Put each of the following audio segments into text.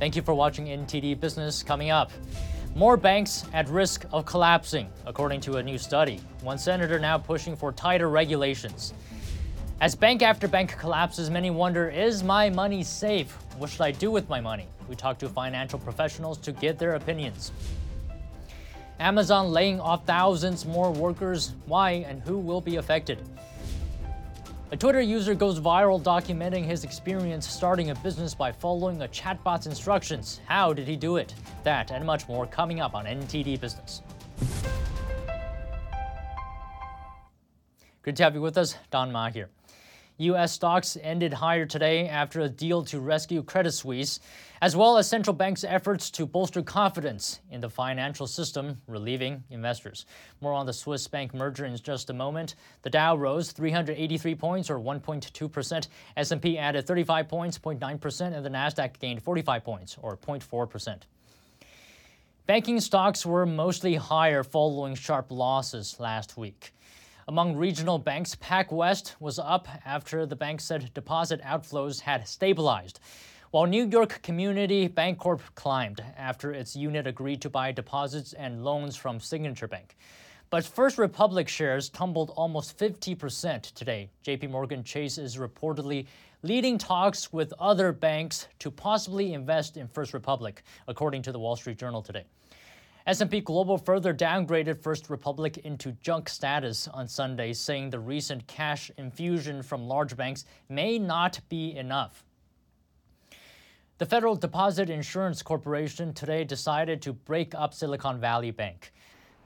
Thank you for watching NTD Business. Coming up, more banks at risk of collapsing, according to a new study. One senator now pushing for tighter regulations. As bank after bank collapses, many wonder is my money safe? What should I do with my money? We talk to financial professionals to get their opinions. Amazon laying off thousands more workers. Why and who will be affected? A Twitter user goes viral documenting his experience starting a business by following a chatbot's instructions. How did he do it? That and much more coming up on NTD Business. Good to have you with us. Don Ma here. U.S. stocks ended higher today after a deal to rescue Credit Suisse, as well as central banks' efforts to bolster confidence in the financial system, relieving investors. More on the Swiss bank merger in just a moment. The Dow rose 383 points, or 1.2%. S&P added 35 points, 0.9%, and the Nasdaq gained 45 points, or 0.4%. Banking stocks were mostly higher following sharp losses last week. Among regional banks, PacWest was up after the bank said deposit outflows had stabilized. While New York Community Bancorp climbed after its unit agreed to buy deposits and loans from Signature Bank. But First Republic shares tumbled almost 50% today. JP Morgan Chase is reportedly leading talks with other banks to possibly invest in First Republic, according to the Wall Street Journal today. S&P Global further downgraded First Republic into junk status on Sunday, saying the recent cash infusion from large banks may not be enough. The Federal Deposit Insurance Corporation today decided to break up Silicon Valley Bank.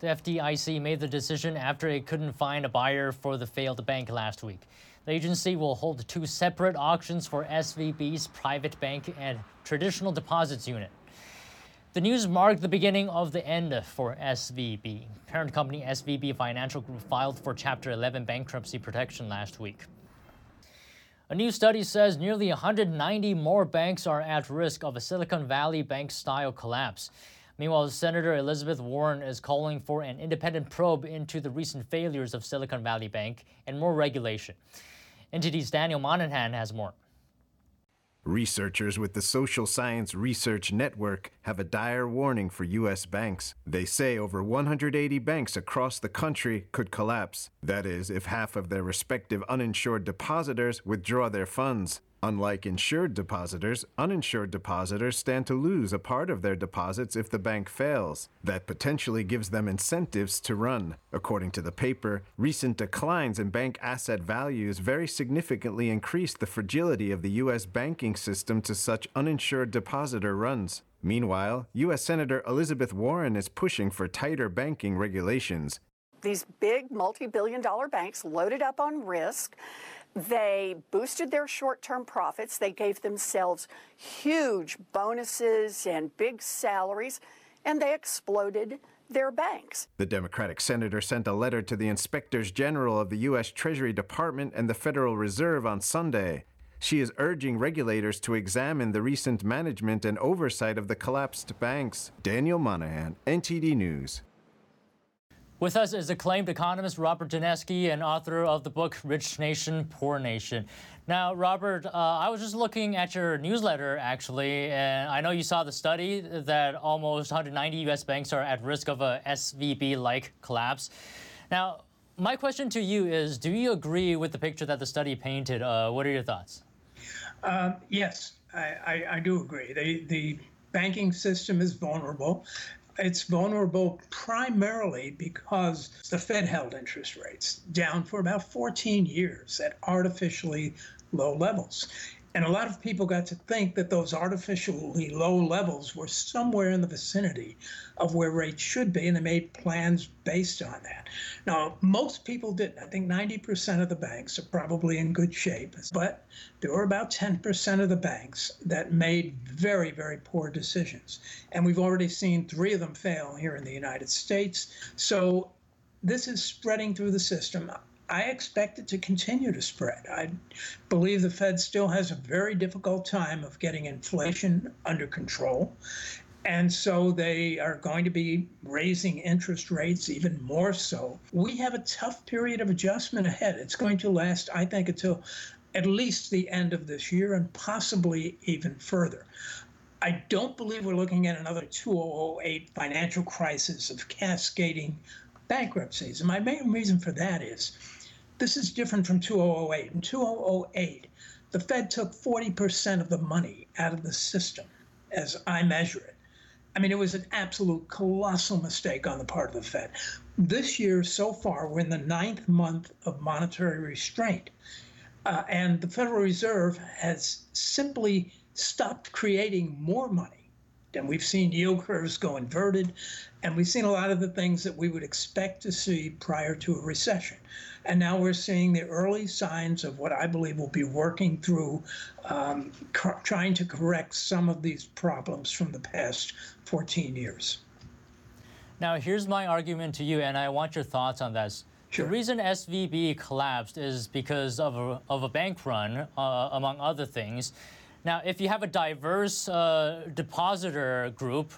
The FDIC made the decision after it couldn't find a buyer for the failed bank last week. The agency will hold two separate auctions for SVB's private bank and traditional deposits unit. The news marked the beginning of the end for SVB. Parent company SVB Financial Group filed for Chapter 11 bankruptcy protection last week. A new study says nearly 190 more banks are at risk of a Silicon Valley Bank style collapse. Meanwhile, Senator Elizabeth Warren is calling for an independent probe into the recent failures of Silicon Valley Bank and more regulation. NTD's Daniel Monahan has more. Researchers with the Social Science Research Network have a dire warning for U.S. banks. They say over 180 banks across the country could collapse. That is, if half of their respective uninsured depositors withdraw their funds. Unlike insured depositors, uninsured depositors stand to lose a part of their deposits if the bank fails. That potentially gives them incentives to run. According to the paper, recent declines in bank asset values very significantly increased the fragility of the U.S. banking system to such uninsured depositor runs. Meanwhile, U.S. Senator Elizabeth Warren is pushing for tighter banking regulations. These big multi billion dollar banks loaded up on risk they boosted their short term profits. They gave themselves huge bonuses and big salaries, and they exploded their banks. The Democratic senator sent a letter to the inspectors general of the U.S. Treasury Department and the Federal Reserve on Sunday. She is urging regulators to examine the recent management and oversight of the collapsed banks. Daniel Monahan, NTD News. With us is acclaimed economist Robert Genetski and author of the book Rich Nation, Poor Nation. Now, Robert, uh, I was just looking at your newsletter actually, and I know you saw the study that almost 190 U.S. banks are at risk of a SVB-like collapse. Now, my question to you is: Do you agree with the picture that the study painted? Uh, what are your thoughts? Uh, yes, I, I, I, do agree. The banking system is vulnerable. It's vulnerable primarily because the Fed held interest rates down for about 14 years at artificially low levels. And a lot of people got to think that those artificially low levels were somewhere in the vicinity of where rates should be, and they made plans based on that. Now, most people didn't. I think 90% of the banks are probably in good shape, but there were about 10% of the banks that made very, very poor decisions. And we've already seen three of them fail here in the United States. So this is spreading through the system. I expect it to continue to spread. I believe the Fed still has a very difficult time of getting inflation under control. And so they are going to be raising interest rates even more so. We have a tough period of adjustment ahead. It's going to last, I think, until at least the end of this year and possibly even further. I don't believe we're looking at another 2008 financial crisis of cascading bankruptcies. And my main reason for that is this is different from 2008. In 2008, the Fed took 40% of the money out of the system as I measure it. I mean, it was an absolute colossal mistake on the part of the Fed. This year, so far, we're in the ninth month of monetary restraint. Uh, and the Federal Reserve has simply stopped creating more money. And we've seen yield curves go inverted, and we've seen a lot of the things that we would expect to see prior to a recession. And now we're seeing the early signs of what I believe will be working through um, trying to correct some of these problems from the past 14 years. Now, here's my argument to you, and I want your thoughts on this. Sure. The reason SVB collapsed is because of a, of a bank run, uh, among other things. Now, if you have a diverse uh, depositor group,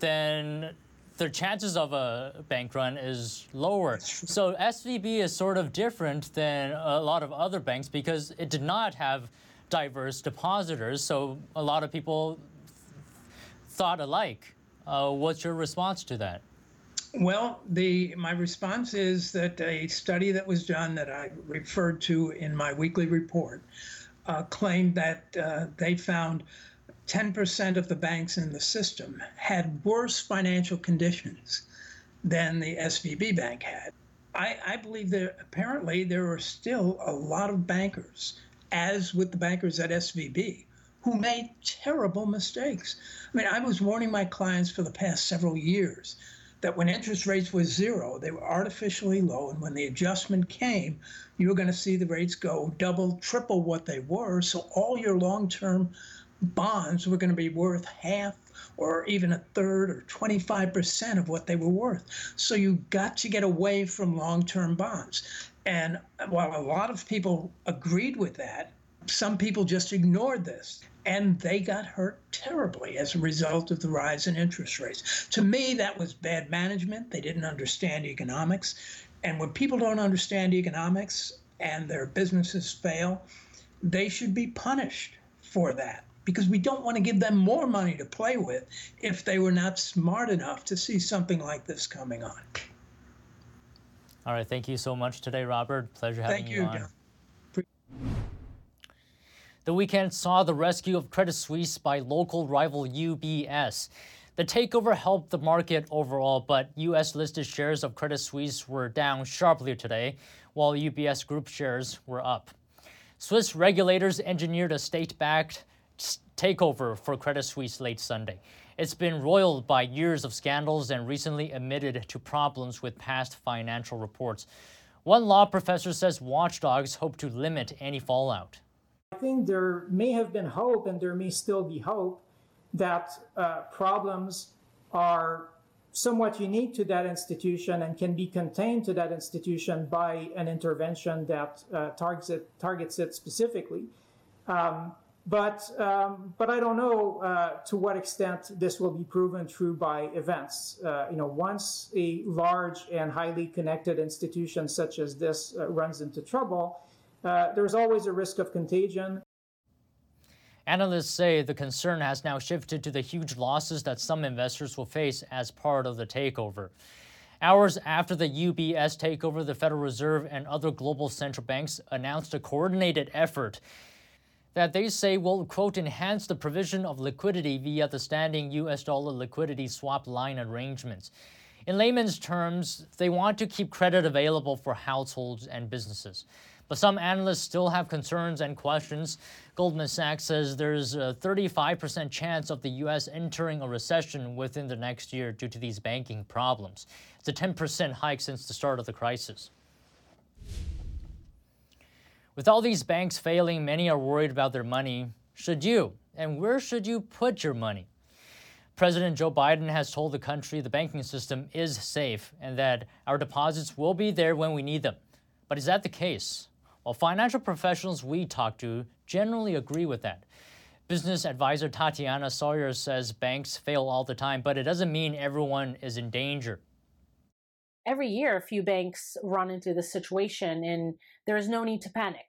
then the chances of a bank run is lower. So SVB is sort of different than a lot of other banks because it did not have diverse depositors. So a lot of people thought alike. Uh, what's your response to that? Well, the my response is that a study that was done that I referred to in my weekly report uh, claimed that uh, they found 10% of the banks in the system had worse financial conditions than the SVB bank had. I, I believe that apparently there are still a lot of bankers, as with the bankers at SVB, who made terrible mistakes. I mean, I was warning my clients for the past several years that when interest rates were zero, they were artificially low. And when the adjustment came, you were going to see the rates go double, triple what they were. So all your long term bonds were going to be worth half or even a third or 25% of what they were worth. So you got to get away from long term bonds. And while a lot of people agreed with that, some people just ignored this and they got hurt terribly as a result of the rise in interest rates. To me, that was bad management. They didn't understand economics. And when people don't understand economics and their businesses fail, they should be punished for that because we don't want to give them more money to play with if they were not smart enough to see something like this coming on. All right. Thank you so much today, Robert. Pleasure having Thank you, you on. John. The weekend saw the rescue of Credit Suisse by local rival UBS. The takeover helped the market overall, but U.S. listed shares of Credit Suisse were down sharply today, while UBS Group shares were up. Swiss regulators engineered a state backed takeover for Credit Suisse late Sunday. It's been roiled by years of scandals and recently admitted to problems with past financial reports. One law professor says watchdogs hope to limit any fallout. I think there may have been hope, and there may still be hope, that uh, problems are somewhat unique to that institution and can be contained to that institution by an intervention that uh, targets it targets it specifically. Um, but um, but I don't know uh, to what extent this will be proven true by events. Uh, you know, once a large and highly connected institution such as this uh, runs into trouble, uh, there's always a risk of contagion. Analysts say the concern has now shifted to the huge losses that some investors will face as part of the takeover. Hours after the UBS takeover, the Federal Reserve and other global central banks announced a coordinated effort that they say will, quote, enhance the provision of liquidity via the standing US dollar liquidity swap line arrangements. In layman's terms, they want to keep credit available for households and businesses. But some analysts still have concerns and questions. Goldman Sachs says there's a 35% chance of the U.S. entering a recession within the next year due to these banking problems. It's a 10% hike since the start of the crisis. With all these banks failing, many are worried about their money. Should you? And where should you put your money? President Joe Biden has told the country the banking system is safe and that our deposits will be there when we need them. But is that the case? Well, financial professionals we talk to generally agree with that. Business advisor Tatiana Sawyer says banks fail all the time, but it doesn't mean everyone is in danger. Every year, a few banks run into this situation, and there is no need to panic.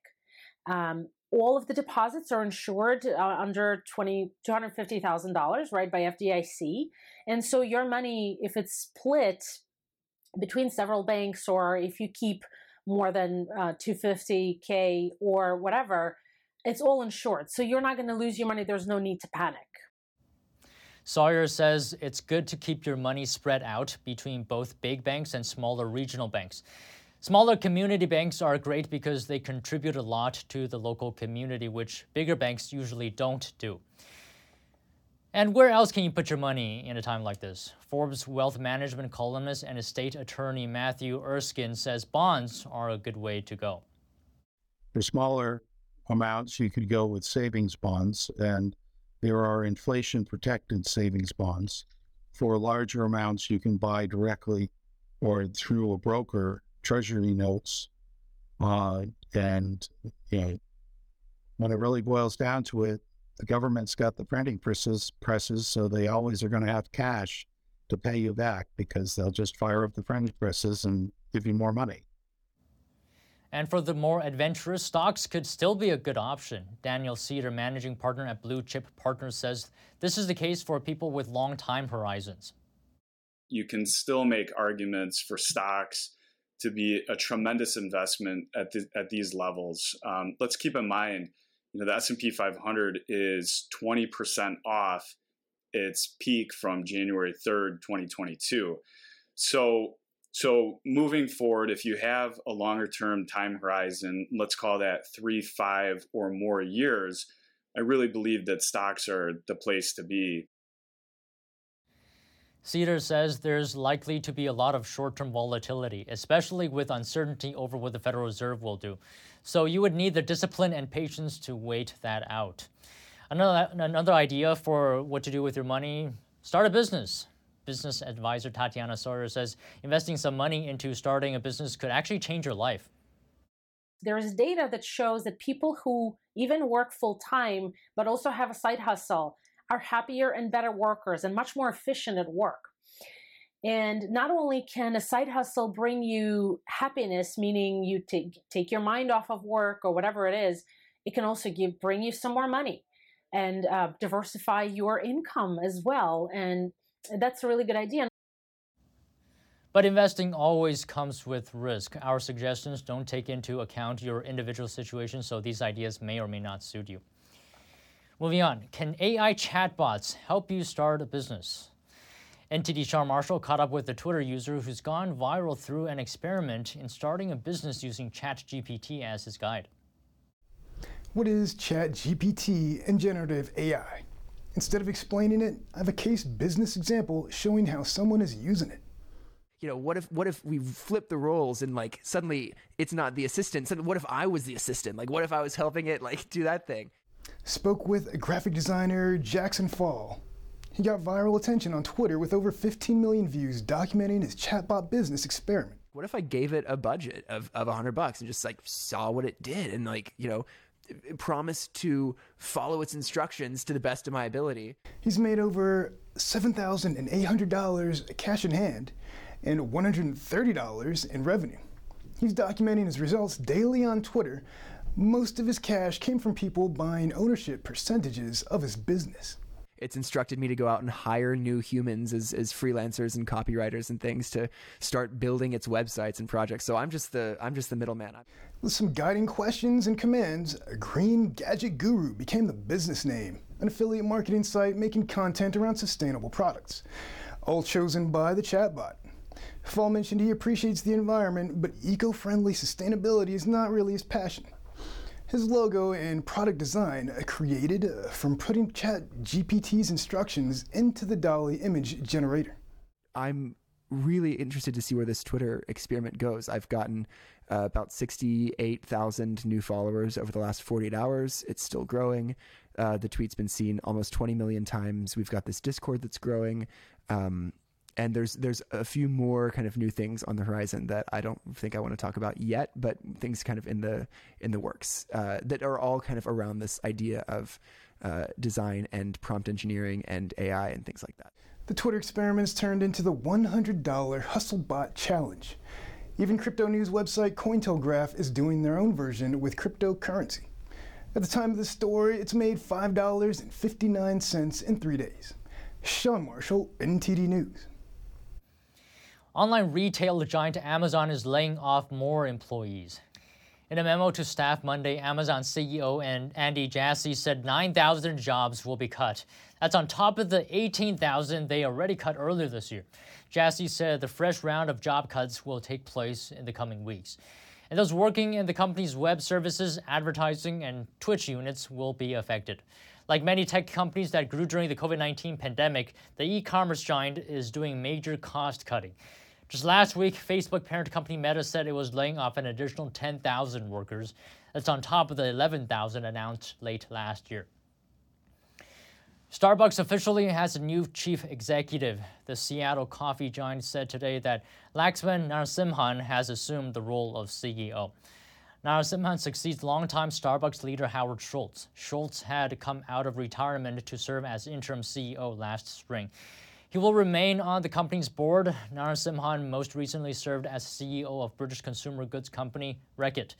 Um, all of the deposits are insured uh, under 20 $250,000 right by FDIC and so your money if it's split between several banks or if you keep more than uh, 250k or whatever it's all insured. So you're not going to lose your money. There's no need to panic. Sawyer says it's good to keep your money spread out between both big banks and smaller regional banks. Smaller community banks are great because they contribute a lot to the local community, which bigger banks usually don't do. And where else can you put your money in a time like this? Forbes wealth management columnist and estate attorney Matthew Erskine says bonds are a good way to go. For smaller amounts, you could go with savings bonds, and there are inflation protected savings bonds. For larger amounts, you can buy directly or through a broker treasury notes. Uh, and you know, when it really boils down to it, the government's got the printing presses, presses, so they always are going to have cash to pay you back because they'll just fire up the printing presses and give you more money. And for the more adventurous, stocks could still be a good option. Daniel Cedar, managing partner at Blue Chip Partners, says this is the case for people with long time horizons. You can still make arguments for stocks to be a tremendous investment at, at these levels. Um, let's keep in mind, you know, the S&P 500 is 20% off its peak from January 3rd, 2022. So so moving forward, if you have a longer term time horizon, let's call that three, five, or more years, I really believe that stocks are the place to be. Cedar says there's likely to be a lot of short term volatility, especially with uncertainty over what the Federal Reserve will do. So you would need the discipline and patience to wait that out. Another, another idea for what to do with your money start a business business advisor Tatiana Sawyer says investing some money into starting a business could actually change your life. There's data that shows that people who even work full time but also have a side hustle are happier and better workers and much more efficient at work. And not only can a side hustle bring you happiness, meaning you take take your mind off of work or whatever it is, it can also give bring you some more money and uh, diversify your income as well. And that's a really good idea. But investing always comes with risk. Our suggestions don't take into account your individual situation, so these ideas may or may not suit you. Moving on, can AI chatbots help you start a business? NTD Sean Marshall caught up with a Twitter user who's gone viral through an experiment in starting a business using ChatGPT as his guide. What is ChatGPT and generative AI? Instead of explaining it, I have a case business example showing how someone is using it. You know, what if what if we flip the roles and like suddenly it's not the assistant? what if I was the assistant? Like what if I was helping it like do that thing? Spoke with graphic designer Jackson Fall. He got viral attention on Twitter with over 15 million views documenting his chatbot business experiment. What if I gave it a budget of, of 100 bucks and just like saw what it did and like, you know, promised to follow its instructions to the best of my ability. He's made over $7,800 cash in hand and $130 in revenue. He's documenting his results daily on Twitter. Most of his cash came from people buying ownership percentages of his business it's instructed me to go out and hire new humans as, as freelancers and copywriters and things to start building its websites and projects. So I'm just the I'm just the middleman. With some guiding questions and commands, a Green Gadget Guru became the business name, an affiliate marketing site making content around sustainable products, all chosen by the chatbot. Fall mentioned he appreciates the environment, but eco-friendly sustainability is not really his passion. His logo and product design created uh, from putting Chat GPT's instructions into the DALL-E image generator. I'm really interested to see where this Twitter experiment goes. I've gotten uh, about 68,000 new followers over the last 48 hours. It's still growing. Uh, the tweet's been seen almost 20 million times. We've got this Discord that's growing. Um, and there's there's a few more kind of new things on the horizon that I don't think I want to talk about yet, but things kind of in the in the works uh, that are all kind of around this idea of uh, design and prompt engineering and AI and things like that. The Twitter experiments turned into the $100 HustleBot challenge. Even crypto news website Cointelegraph is doing their own version with cryptocurrency. At the time of this story, it's made $5.59 in three days. Sean Marshall, NTD News. Online retail giant Amazon is laying off more employees. In a memo to staff Monday, Amazon CEO and Andy Jassy said 9,000 jobs will be cut. That's on top of the 18,000 they already cut earlier this year. Jassy said the fresh round of job cuts will take place in the coming weeks. And those working in the company's web services, advertising, and Twitch units will be affected. Like many tech companies that grew during the COVID 19 pandemic, the e commerce giant is doing major cost cutting. Just last week, Facebook parent company Meta said it was laying off an additional 10,000 workers. That's on top of the 11,000 announced late last year. Starbucks officially has a new chief executive. The Seattle coffee giant said today that Laxman Narasimhan has assumed the role of CEO. Narasimhan succeeds longtime Starbucks leader Howard Schultz. Schultz had come out of retirement to serve as interim CEO last spring. He will remain on the company's board. Narasimhan most recently served as CEO of British consumer goods company Reckitt.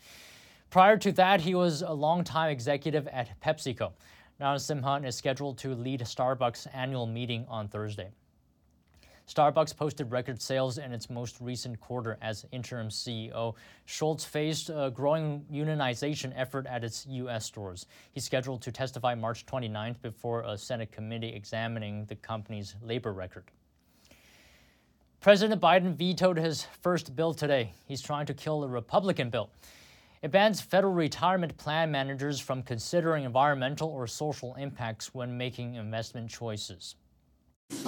Prior to that, he was a longtime executive at PepsiCo. Narasimhan is scheduled to lead Starbucks' annual meeting on Thursday. Starbucks posted record sales in its most recent quarter as interim CEO. Schultz faced a growing unionization effort at its U.S. stores. He's scheduled to testify March 29th before a Senate committee examining the company's labor record. President Biden vetoed his first bill today. He's trying to kill a Republican bill. It bans federal retirement plan managers from considering environmental or social impacts when making investment choices.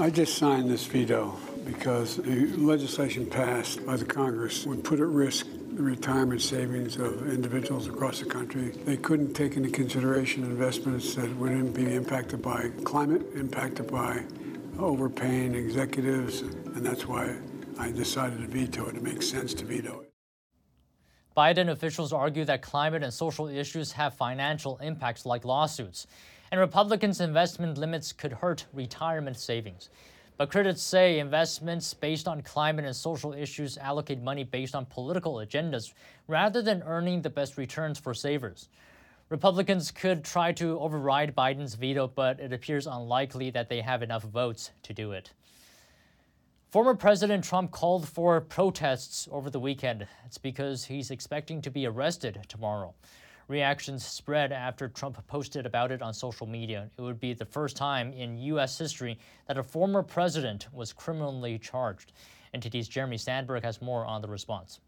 I just signed this veto because the legislation passed by the Congress would put at risk the retirement savings of individuals across the country. They couldn't take into consideration investments that wouldn't be impacted by climate, impacted by overpaying executives, and that's why I decided to veto it. It makes sense to veto it. Biden officials argue that climate and social issues have financial impacts like lawsuits and Republicans' investment limits could hurt retirement savings. But critics say investments based on climate and social issues allocate money based on political agendas rather than earning the best returns for savers. Republicans could try to override Biden's veto, but it appears unlikely that they have enough votes to do it. Former President Trump called for protests over the weekend. It's because he's expecting to be arrested tomorrow. Reactions spread after Trump posted about it on social media. It would be the first time in U.S. history that a former president was criminally charged. NTD's Jeremy Sandberg has more on the response.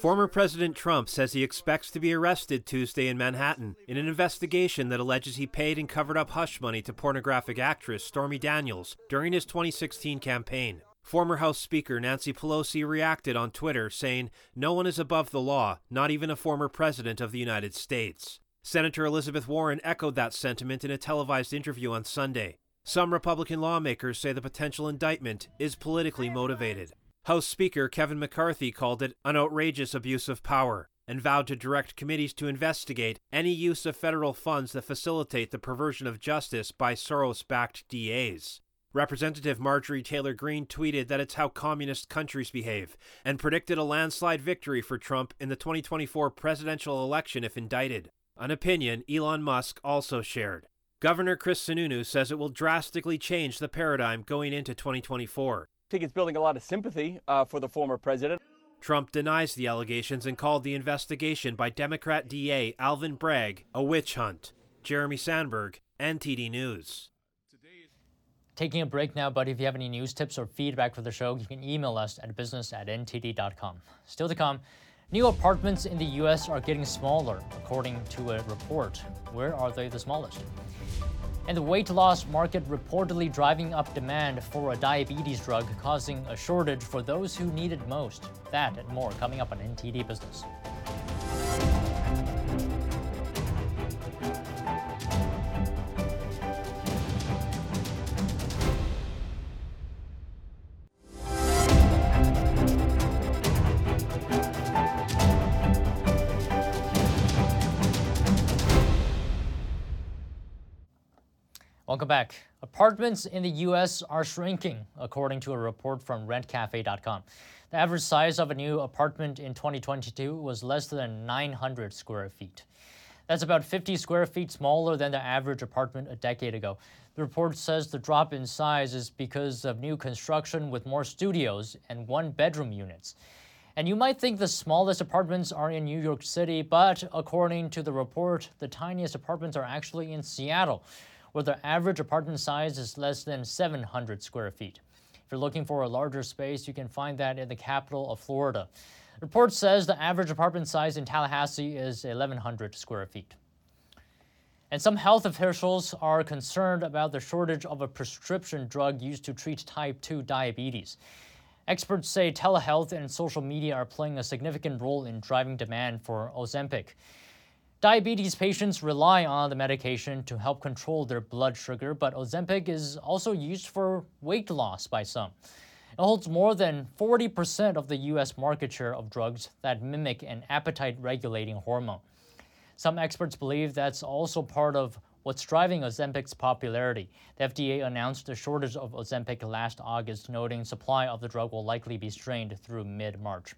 Former President Trump says he expects to be arrested Tuesday in Manhattan in an investigation that alleges he paid and covered up hush money to pornographic actress Stormy Daniels during his 2016 campaign. Former House Speaker Nancy Pelosi reacted on Twitter, saying, No one is above the law, not even a former president of the United States. Senator Elizabeth Warren echoed that sentiment in a televised interview on Sunday. Some Republican lawmakers say the potential indictment is politically motivated. House Speaker Kevin McCarthy called it an outrageous abuse of power and vowed to direct committees to investigate any use of federal funds that facilitate the perversion of justice by Soros backed DAs. Representative Marjorie Taylor Greene tweeted that it's how communist countries behave and predicted a landslide victory for Trump in the 2024 presidential election if indicted. An opinion Elon Musk also shared. Governor Chris Sununu says it will drastically change the paradigm going into 2024. I think it's building a lot of sympathy uh, for the former president. Trump denies the allegations and called the investigation by Democrat DA Alvin Bragg a witch hunt. Jeremy Sandberg, NTD News. Taking a break now, but if you have any news tips or feedback for the show, you can email us at business at ntd.com. Still to come, new apartments in the U.S. are getting smaller, according to a report. Where are they the smallest? And the weight loss market reportedly driving up demand for a diabetes drug, causing a shortage for those who need it most. That and more coming up on NTD Business. Welcome back. Apartments in the U.S. are shrinking, according to a report from RentCafe.com. The average size of a new apartment in 2022 was less than 900 square feet. That's about 50 square feet smaller than the average apartment a decade ago. The report says the drop in size is because of new construction with more studios and one bedroom units. And you might think the smallest apartments are in New York City, but according to the report, the tiniest apartments are actually in Seattle, where the average apartment size is less than 700 square feet. If you're looking for a larger space, you can find that in the capital of Florida. The report says the average apartment size in Tallahassee is 1,100 square feet. And some health officials are concerned about the shortage of a prescription drug used to treat type 2 diabetes. Experts say telehealth and social media are playing a significant role in driving demand for Ozempic. Diabetes patients rely on the medication to help control their blood sugar, but Ozempic is also used for weight loss by some. It holds more than 40% of the U.S. market share of drugs that mimic an appetite regulating hormone. Some experts believe that's also part of what's driving Ozempic's popularity. The FDA announced a shortage of Ozempic last August, noting supply of the drug will likely be strained through mid March.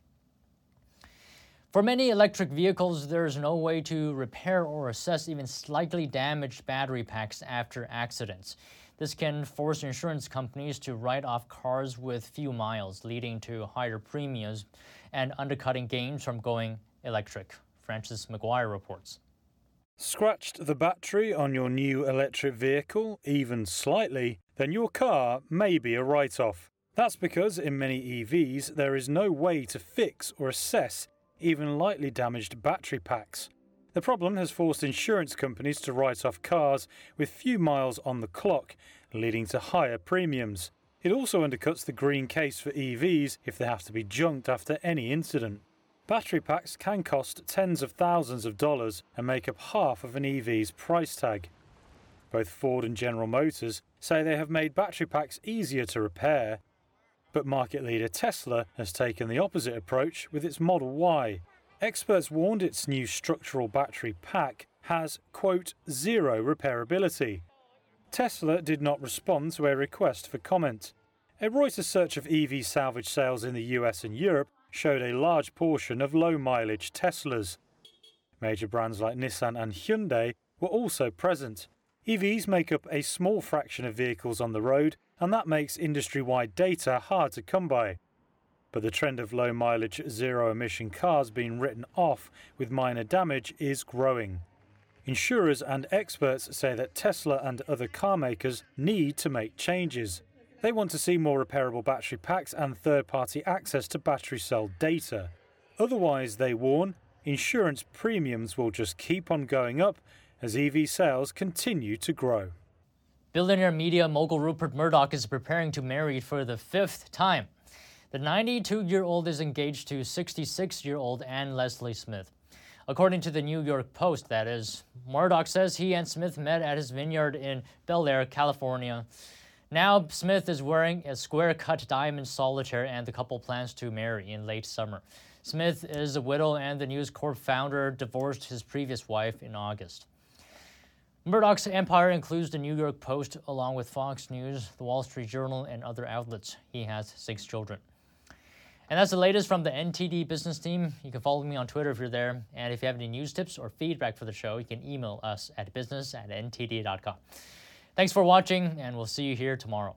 For many electric vehicles, there is no way to repair or assess even slightly damaged battery packs after accidents. This can force insurance companies to write off cars with few miles, leading to higher premiums and undercutting gains from going electric. Francis McGuire reports. Scratched the battery on your new electric vehicle, even slightly, then your car may be a write off. That's because in many EVs there is no way to fix or assess even lightly damaged battery packs. The problem has forced insurance companies to write off cars with few miles on the clock, leading to higher premiums. It also undercuts the green case for EVs if they have to be junked after any incident. Battery packs can cost tens of thousands of dollars and make up half of an EV's price tag. Both Ford and General Motors say they have made battery packs easier to repair, but market leader Tesla has taken the opposite approach with its Model Y. Experts warned its new structural battery pack has, quote, zero repairability. Tesla did not respond to a request for comment. A Reuters search of EV salvage sales in the US and Europe showed a large portion of low mileage Teslas. Major brands like Nissan and Hyundai were also present. EVs make up a small fraction of vehicles on the road, and that makes industry wide data hard to come by. But the trend of low mileage, zero emission cars being written off with minor damage is growing. Insurers and experts say that Tesla and other car makers need to make changes. They want to see more repairable battery packs and third party access to battery cell data. Otherwise, they warn, insurance premiums will just keep on going up as EV sales continue to grow. Billionaire media mogul Rupert Murdoch is preparing to marry for the fifth time. The 92 year old is engaged to 66 year old Ann Lesley Smith. According to the New York Post, that is, Murdoch says he and Smith met at his vineyard in Bel Air, California. Now, Smith is wearing a square cut diamond solitaire, and the couple plans to marry in late summer. Smith is a widow, and the News Corp founder divorced his previous wife in August. Murdoch's empire includes the New York Post, along with Fox News, the Wall Street Journal, and other outlets. He has six children. And that's the latest from the NTD business team. You can follow me on Twitter if you're there. And if you have any news tips or feedback for the show, you can email us at business at ntd.com. Thanks for watching, and we'll see you here tomorrow.